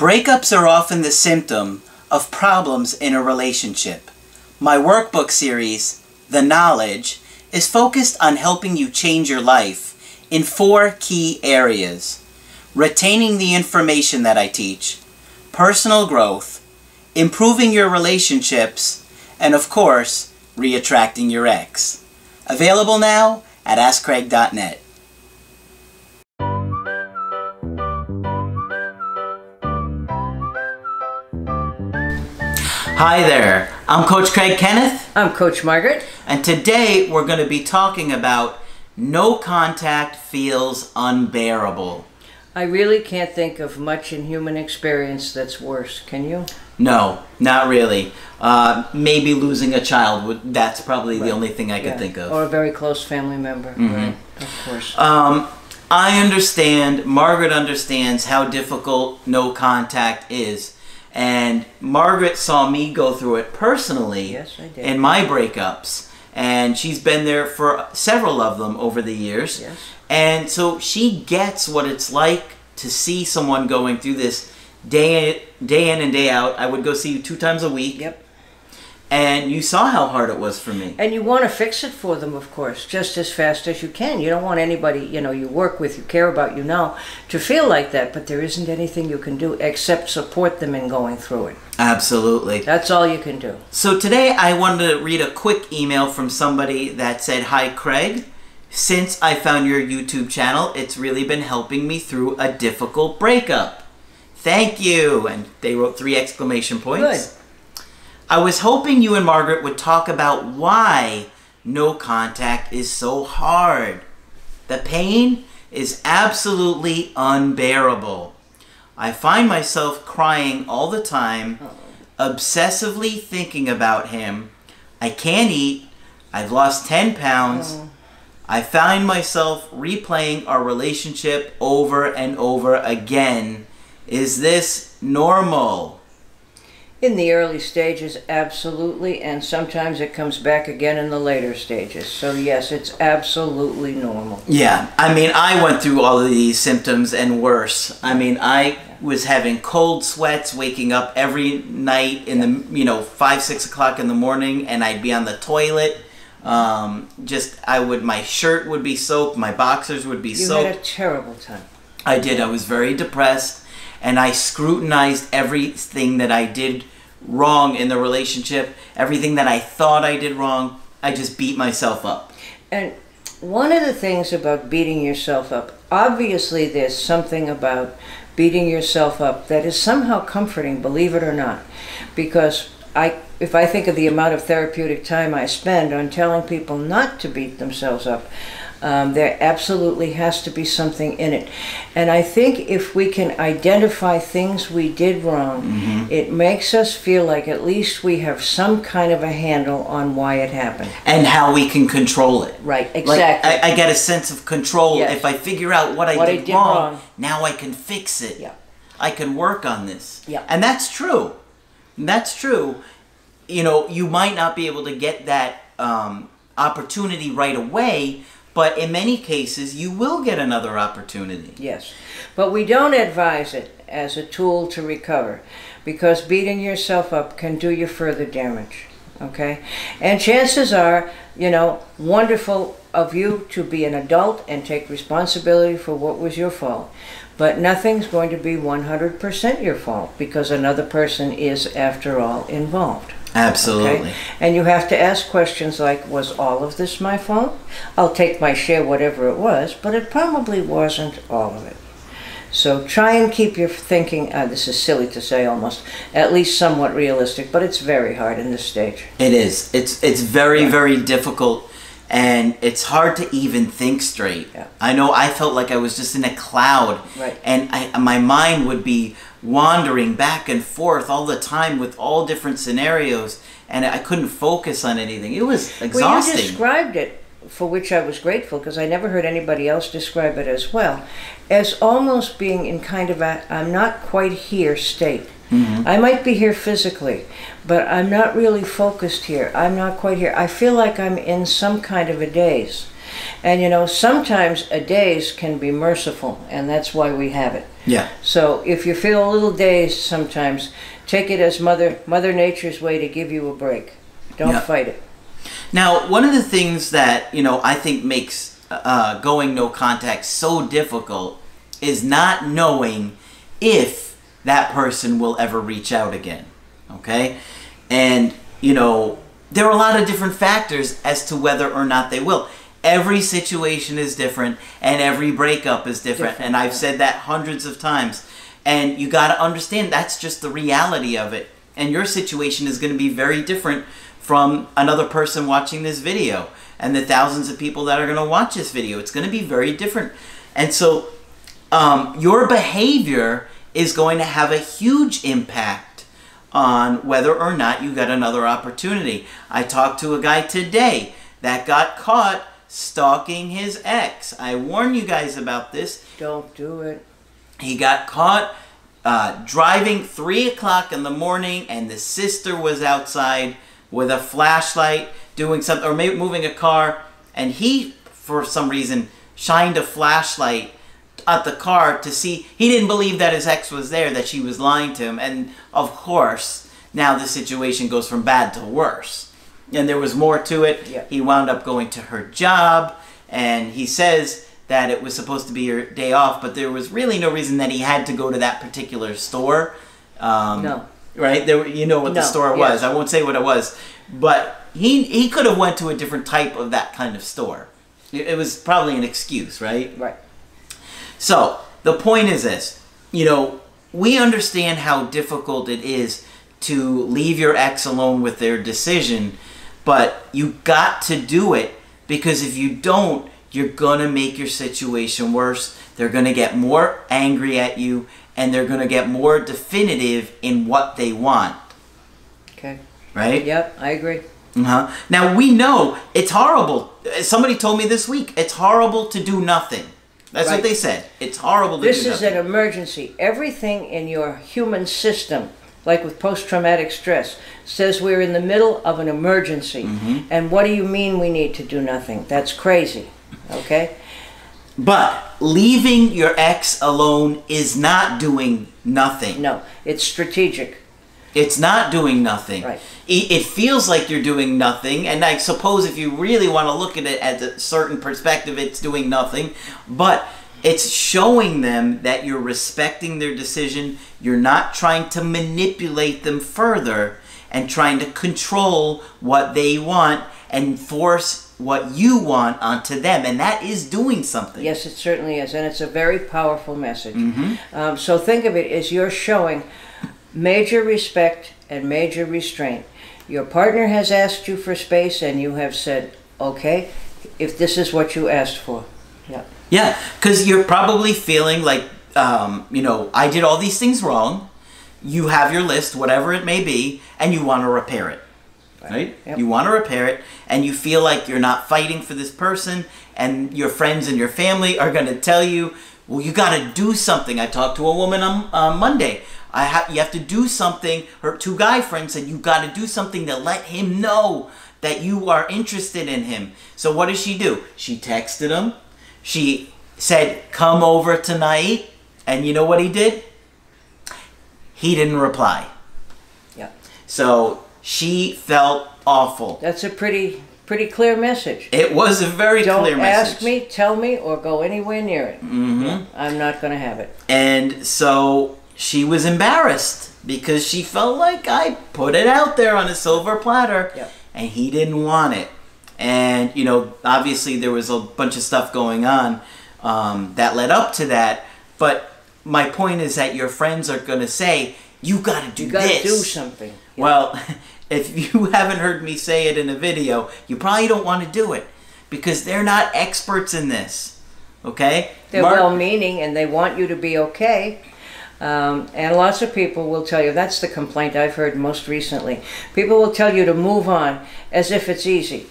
Breakups are often the symptom of problems in a relationship. My workbook series, The Knowledge, is focused on helping you change your life in four key areas retaining the information that I teach, personal growth, improving your relationships, and of course, reattracting your ex. Available now at AskCraig.net. Hi there, I'm Coach Craig Kenneth, I'm Coach Margaret. and today we're going to be talking about no contact feels unbearable. I really can't think of much in human experience that's worse. Can you? No, not really. Uh, maybe losing a child, would, that's probably the only thing I could think of. Or a very close family member. Right. Of course. Um, I understand, Margaret understands how difficult no contact is. And Margaret saw me go through it personally Yes, in my breakups. And she's been there for several of them over the years. Yes. And so she gets what it's like to see someone going through this day in, day in and day out. I would go see you two times a week. Yep. And you saw how hard it was for me. And you want to fix it for them, of course, just as fast as you can. You don't want anybody, you know, you work with, you care about, you know, to feel like that, but there isn't anything you can do except support them in going through it. Absolutely. That's all you can do. So today I wanted to read a quick email from somebody that said, Hi Craig, since I found your YouTube channel, it's really been helping me through a difficult breakup. Thank you. And they wrote three exclamation points. I was hoping you and Margaret would talk about why no contact is so hard. The pain is absolutely unbearable. I find myself crying all the time, obsessively thinking about him. I can't eat. I've lost 10 pounds. I find myself replaying our relationship over and over again. Is this normal? In the early stages, absolutely, and sometimes it comes back again in the later stages. So, yes, it's absolutely normal. Yeah, I mean, I went through all of these symptoms and worse. I mean, I was having cold sweats, waking up every night in the you know five six o'clock in the morning, and I'd be on the toilet. Um, just I would my shirt would be soaked, my boxers would be You soaked. had a terrible time. I did. I was very depressed, and I scrutinized everything that I did wrong in the relationship, everything that I thought I did wrong. I just beat myself up. And one of the things about beating yourself up, obviously, there's something about beating yourself up that is somehow comforting, believe it or not. Because I, if I think of the amount of therapeutic time I spend on telling people not to beat themselves up, um, there absolutely has to be something in it. And I think if we can identify things we did wrong, it makes us feel like at least we have some kind of a handle on why it happened. And how we can control it. Right, Like, exactly. I, I get a sense of control Yes. if I figure out what I, What I did, did wrong, wrong. Now I can fix it. Yeah. I can work on this. Yeah. And that's true. That's true. You know, you might not be able to get that um, opportunity right away, but in many cases, you will get another opportunity. Yes, but we don't advise it as a tool to recover because beating yourself up can do you further damage. Okay? And chances are, you know, wonderful of you to be an adult and take responsibility for what was your fault. But nothing's going to be 100% your fault because another person is, after all, involved. Absolutely. Okay? And you have to ask questions like, was all of this my fault? I'll take my share, whatever it was, but it probably wasn't all of it. So try and keep your thinking, uh, this is silly to say almost, at least somewhat realistic, but it's very hard in this stage. It is. It's it's very very difficult, and it's hard to even think straight. Yeah. I know. I felt like I was just in a cloud, Right. and I, my mind would be wandering back and forth all the time with all different scenarios, and I couldn't focus on anything. It was Well, you exhausting. described it, for which I was grateful because I never heard anybody else describe it as well, as almost being in kind of a I'm not quite here state. Mm-hmm. I might be here physically, but I'm not really focused here. I'm not quite here. I feel like I'm in some kind of a daze. And you know, sometimes a daze can be merciful, and that's why we have it. Yeah. So if you feel a little dazed sometimes, take it as Mother Mother Nature's way to give you a break. Don't Yeah. fight it. Now, one of the things that you know I think makes uh, going no contact so difficult is not knowing if that person will ever reach out again. Okay, and you know there are a lot of different factors as to whether or not they will. Every situation is different, and every breakup is different. Different, and I've said that hundreds of times. And you got to understand that's just the reality of it. And your situation is going to be very different from another person watching this video and the thousands of people that are going to watch this video. It's going to be very different. And so um, your behavior is going to have a huge impact on whether or not you get another opportunity. I talked to a guy today that got caught stalking his ex. I warn you guys about this. Don't do it. He got caught uh, driving three o'clock in the morning, and the sister was outside with a flashlight doing something, or maybe moving a car, and he, for some reason, shined a flashlight at the car to see. He didn't believe that his ex was there, that she was lying to him, and of course, now the situation goes from bad to worse. And there was more to it. Yeah. He wound up going to her job, and he says that it was supposed to be her day off, but there was really no reason that he had to go to that particular store. Um, No. Right? There, you know what the No, store yes. was. I won't say what it was, but he he could have went to a different type of that kind of store. It, it was probably an excuse, right? Right. So the point is this: you know, we understand how difficult it is to leave your ex alone with their decision, but you got to do it because if you don't, you're gonna make your situation worse. They're gonna get more angry at you, and they're gonna get more definitive in what they want. Okay. Right? Yep, I agree. Uh-huh. Now we know it's horrible. Somebody told me this week it's horrible to do nothing. That's what they said. It's horrible to This do nothing. This is an emergency. Everything in your human system, like with post traumatic stress, says we're in the middle of an emergency. Mm-hmm. And what do you mean we need to do nothing? That's crazy. Okay? But leaving your ex alone is not doing nothing. No, it's strategic. It's not doing nothing. Right. It, it feels like you're doing nothing, and I suppose if you really want to look at it at a certain perspective, it's doing nothing. But it's showing them that you're respecting their decision. You're not trying to manipulate them further and trying to control what they want and force what you want onto them, and that is doing something. Yes, it certainly is, and it's a very powerful message. Mm-hmm. Um, so think of it as you're showing major respect and major restraint. Your partner has asked you for space, and you have said, "Okay, if this is what you asked for." Yeah. Yeah, because you're probably feeling like, um, you know, I did all these things wrong. You have your list, whatever it may be, and you want to repair it. Right? Yep. You want to repair it, and you feel like you're not fighting for this person, and your friends and your family are going to tell you, well, you got to do something. I talked to a woman on uh, Monday. I ha- you have to do something. Her two guy friends said, you got to do something to let him know that you are interested in him. So what does she do? She texted him. She said, come over tonight. And you know what he did? He didn't reply. Yeah. So she felt awful. That's a pretty pretty clear message. It was a very Don't clear message. ask me, tell me, or go anywhere near it. Mm-hmm. I'm not going to have it. And so she was embarrassed because she felt like I put it out there on a silver platter Yep. and he didn't want it. And, you know, obviously there was a bunch of stuff going on um, that led up to that. But my point is that your friends are going to say, you got to do this. You got to this. do something. Yeah. Well, if you haven't heard me say it in a video, you probably don't want to do it because they're not experts in this. Okay? They're Mark- well-meaning and they want you to be okay. Um, and lots of people will tell you that's the complaint I've heard most recently. People will tell you to move on as if it's easy.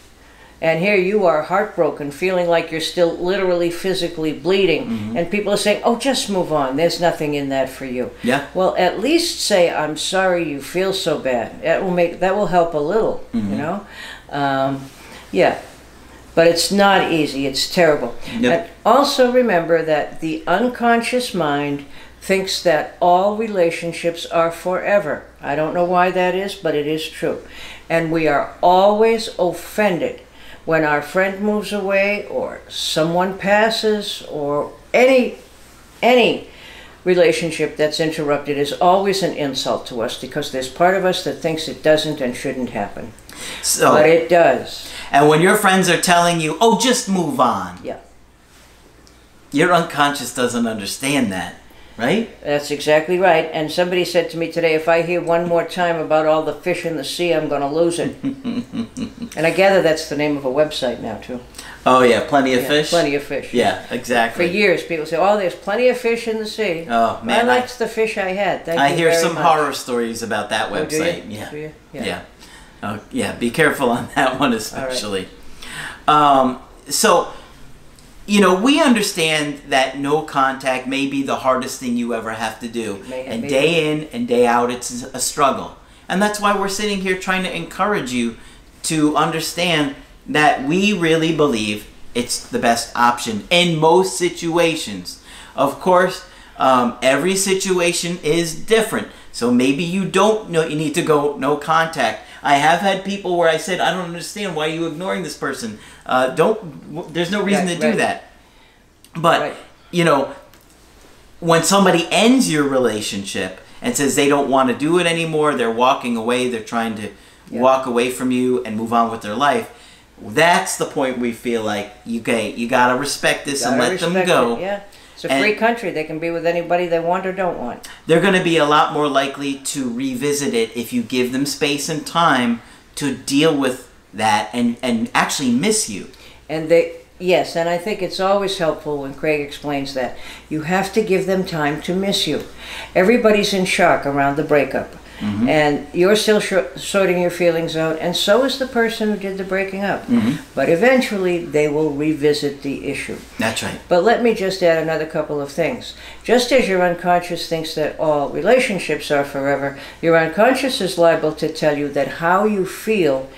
And here you are heartbroken, feeling like you're still literally physically bleeding. And people are saying, oh, just move on. There's nothing in that for you. Yeah. Well, at least say, I'm sorry you feel so bad. That will make that will help a little, you know? Um, yeah. But it's not easy. It's terrible. Yep. And also remember that the unconscious mind thinks that all relationships are forever. I don't know why that is, but it is true. And we are always offended when our friend moves away or someone passes or any any relationship that's interrupted is always an insult to us because there's part of us that thinks it doesn't and shouldn't happen. So, But it does. and when your friends are telling you, "Oh, just move on," Yeah. your unconscious doesn't understand that, right? That's exactly right. And somebody said to me today, if I hear one more time about all the fish in the sea, I'm going to lose it. and I gather that's the name of a website now, too. Oh yeah, plenty of Yeah, fish. Plenty of fish. Yeah, exactly. For years, people say, "Oh, there's plenty of fish in the sea." Oh man, I I, liked the fish I had. Thank I hear some much. horror stories about that Oh, website. Yeah. Do you? Yeah. Oh, yeah. Be careful on that one, especially. Um, so, you know, we understand that no contact may be the hardest thing you ever have to do, May- and may- day in and day out, it's a struggle, and that's why we're sitting here trying to encourage you to understand that we really believe it's the best option in most situations. Of course, um, every situation is different. So maybe you don't know you need to go no contact. I have had people where I said, I don't understand why you ignoring this person. Uh, don't. There's no reason Right, to do right. that. But Right. you know, when somebody ends your relationship and says they don't want to do it anymore, they're walking away, they're trying to Yeah. walk away from you and move on with their life. That's the point we feel like you okay, you gotta respect this and Gotta let them go. it, Yeah, it's a And- free country. They can be with anybody they want or don't want. They're gonna be a lot more likely to revisit it if you give them space and time to deal with that and, and actually miss you. And they, yes, and I think it's always helpful when Craig explains that. You have to give them time to miss you. Everybody's in shock around the breakup. Mm-hmm. And you're still sh- sorting your feelings out, and so is the person who did the breaking up. Mm-hmm. But eventually, they will revisit the issue. That's right. But let me just add another couple of things. Just as your unconscious thinks that all relationships are forever, your unconscious is liable to tell you that how you feel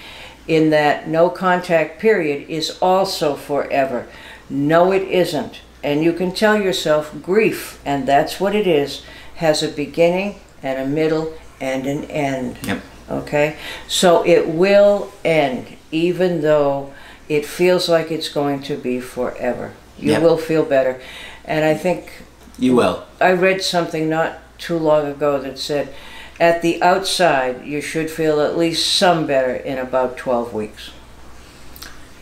in that no contact period is also forever. No, it isn't. And you can tell yourself grief, and that's what it is, has a beginning and a middle and an end. Yep. Okay? So it will end, even though it feels like it's going to be forever. You Yep. will feel better. And I think You will. I read something not too long ago that said, at the outside, you should feel at least some better in about 12 weeks.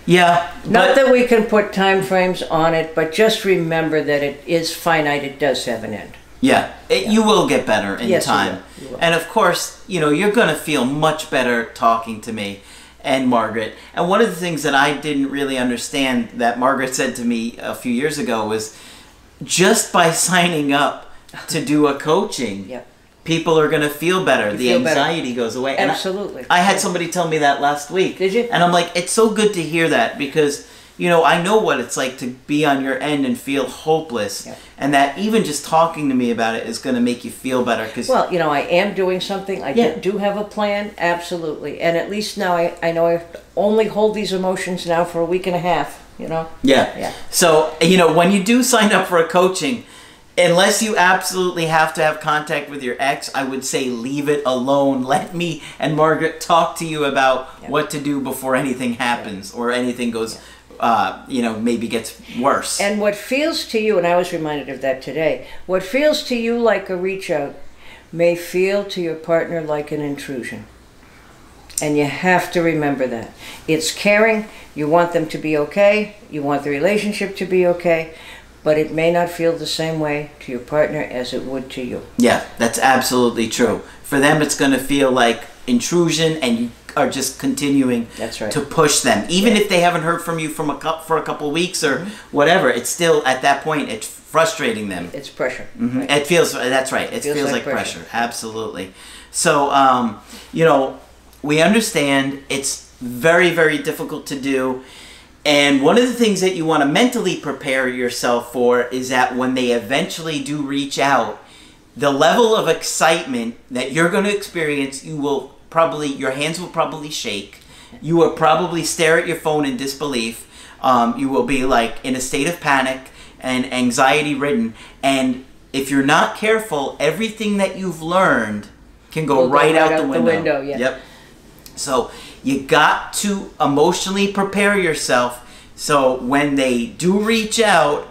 Yeah. Not that we can put time frames on it, but just remember that it is finite, it does have an end. Yeah, it, you will get better in Yes, you time. will. You will. And of course, you know, you're going to feel much better talking to me and Margaret. And one of the things that I didn't really understand that Margaret said to me a few years ago was just by signing up to do a coaching, Yeah. People are going to feel better. You the feel better. anxiety goes away. And I- Absolutely. I had somebody tell me that last week. Did you? And I'm like, it's so good to hear that because, you know, I know what it's like to be on your end and feel hopeless. Yeah. And that even just talking to me about it is going to make you feel better. Because, Well, you know, I am doing something. I Yeah. do have a plan, absolutely. And at least now I, I know I only hold these emotions now for a week and a half, you know? yeah. Yeah. So, you know, when you do sign up for a coaching, unless you absolutely have to have contact with your ex, I would say leave it alone. Let me and Margaret talk to you about what to do before anything happens or anything goes, uh, you know, maybe gets worse. And what feels to you, and I was reminded of that today, what feels to you like a reach out may feel to your partner like an intrusion. And you have to remember that. It's caring, you want them to be okay, you want the relationship to be okay, but it may not feel the same way to your partner as it would to you. Yeah, that's absolutely true. For them, it's going to feel like intrusion, and you are just continuing right. to push them, even if they haven't heard from you from a for a couple of weeks or Mm-hmm. whatever. It's still at that point, it's frustrating them. It's pressure. Mhm. right? It feels that's right. It feels, Feels like, like pressure. pressure. Absolutely. So, um, you know, we understand it's very, very difficult to do. And one of the things that you want to mentally prepare yourself for is that when they eventually do reach out, the level of excitement that you're going to experience, you will probably, your hands will probably shake. You will probably stare at your phone in disbelief. Um, you will be like in a state of panic and anxiety ridden. And if you're not careful, everything that you've learned can go, Will go right, right out, out the the window. window, yeah. Yep. So you got to emotionally prepare yourself so when they do reach out,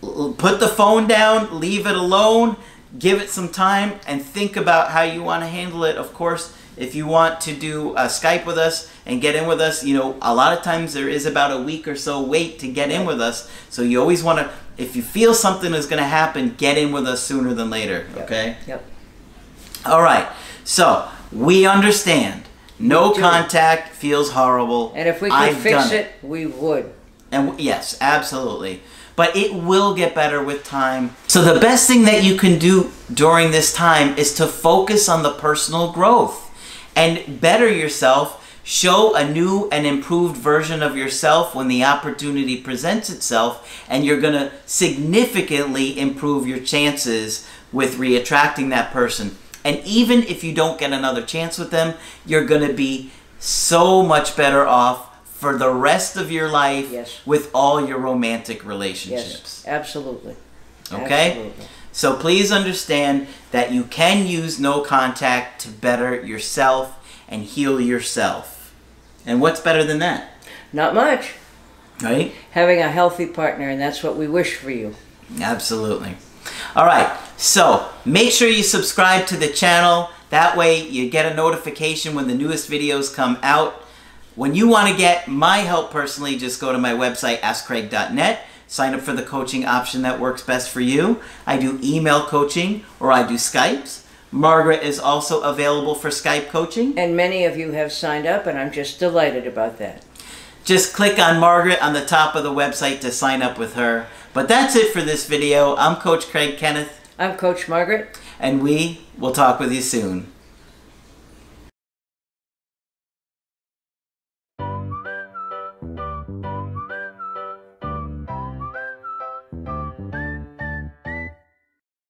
put the phone down, leave it alone, give it some time, and think about how you want to handle it. Of course, if you want to do a Skype with us and get in with us, you know, a lot of times there is about a week or so wait to get in with us. So you always want to, if you feel something is going to happen, get in with us sooner than later. Yep. Okay? Yep. All right. So we understand. No do. contact feels horrible. And if we could I've fix it, we would. and w- yes, absolutely. But it will get better with time. So the best thing that you can do during this time is to focus on the personal growth and better yourself. Show a new and improved version of yourself when the opportunity presents itself, and you're going to significantly improve your chances with reattracting that person. And even if you don't get another chance with them, you're going to be so much better off for the rest of your life Yes. with all your romantic Yes, relationships. absolutely. Okay? Absolutely. So please understand that you can use no contact to better yourself and heal yourself. And what's better than that? Not much. Right? Having a healthy partner, and that's what we wish for you. Absolutely. All right. So make sure you subscribe to the channel. That way you get a notification when the newest videos come out. When you want to get my help personally, just go to my website, askcraig.net. Sign up for the coaching option that works best for you. I do email coaching or I do Skypes. Margaret is also available for Skype coaching. And many of you have signed up, and I'm just delighted about that. Just click on Margaret on the top of the website to sign up with her. But that's it for this video. I'm Coach Craig Kenneth, I'm Coach Margaret. and we will talk with you soon.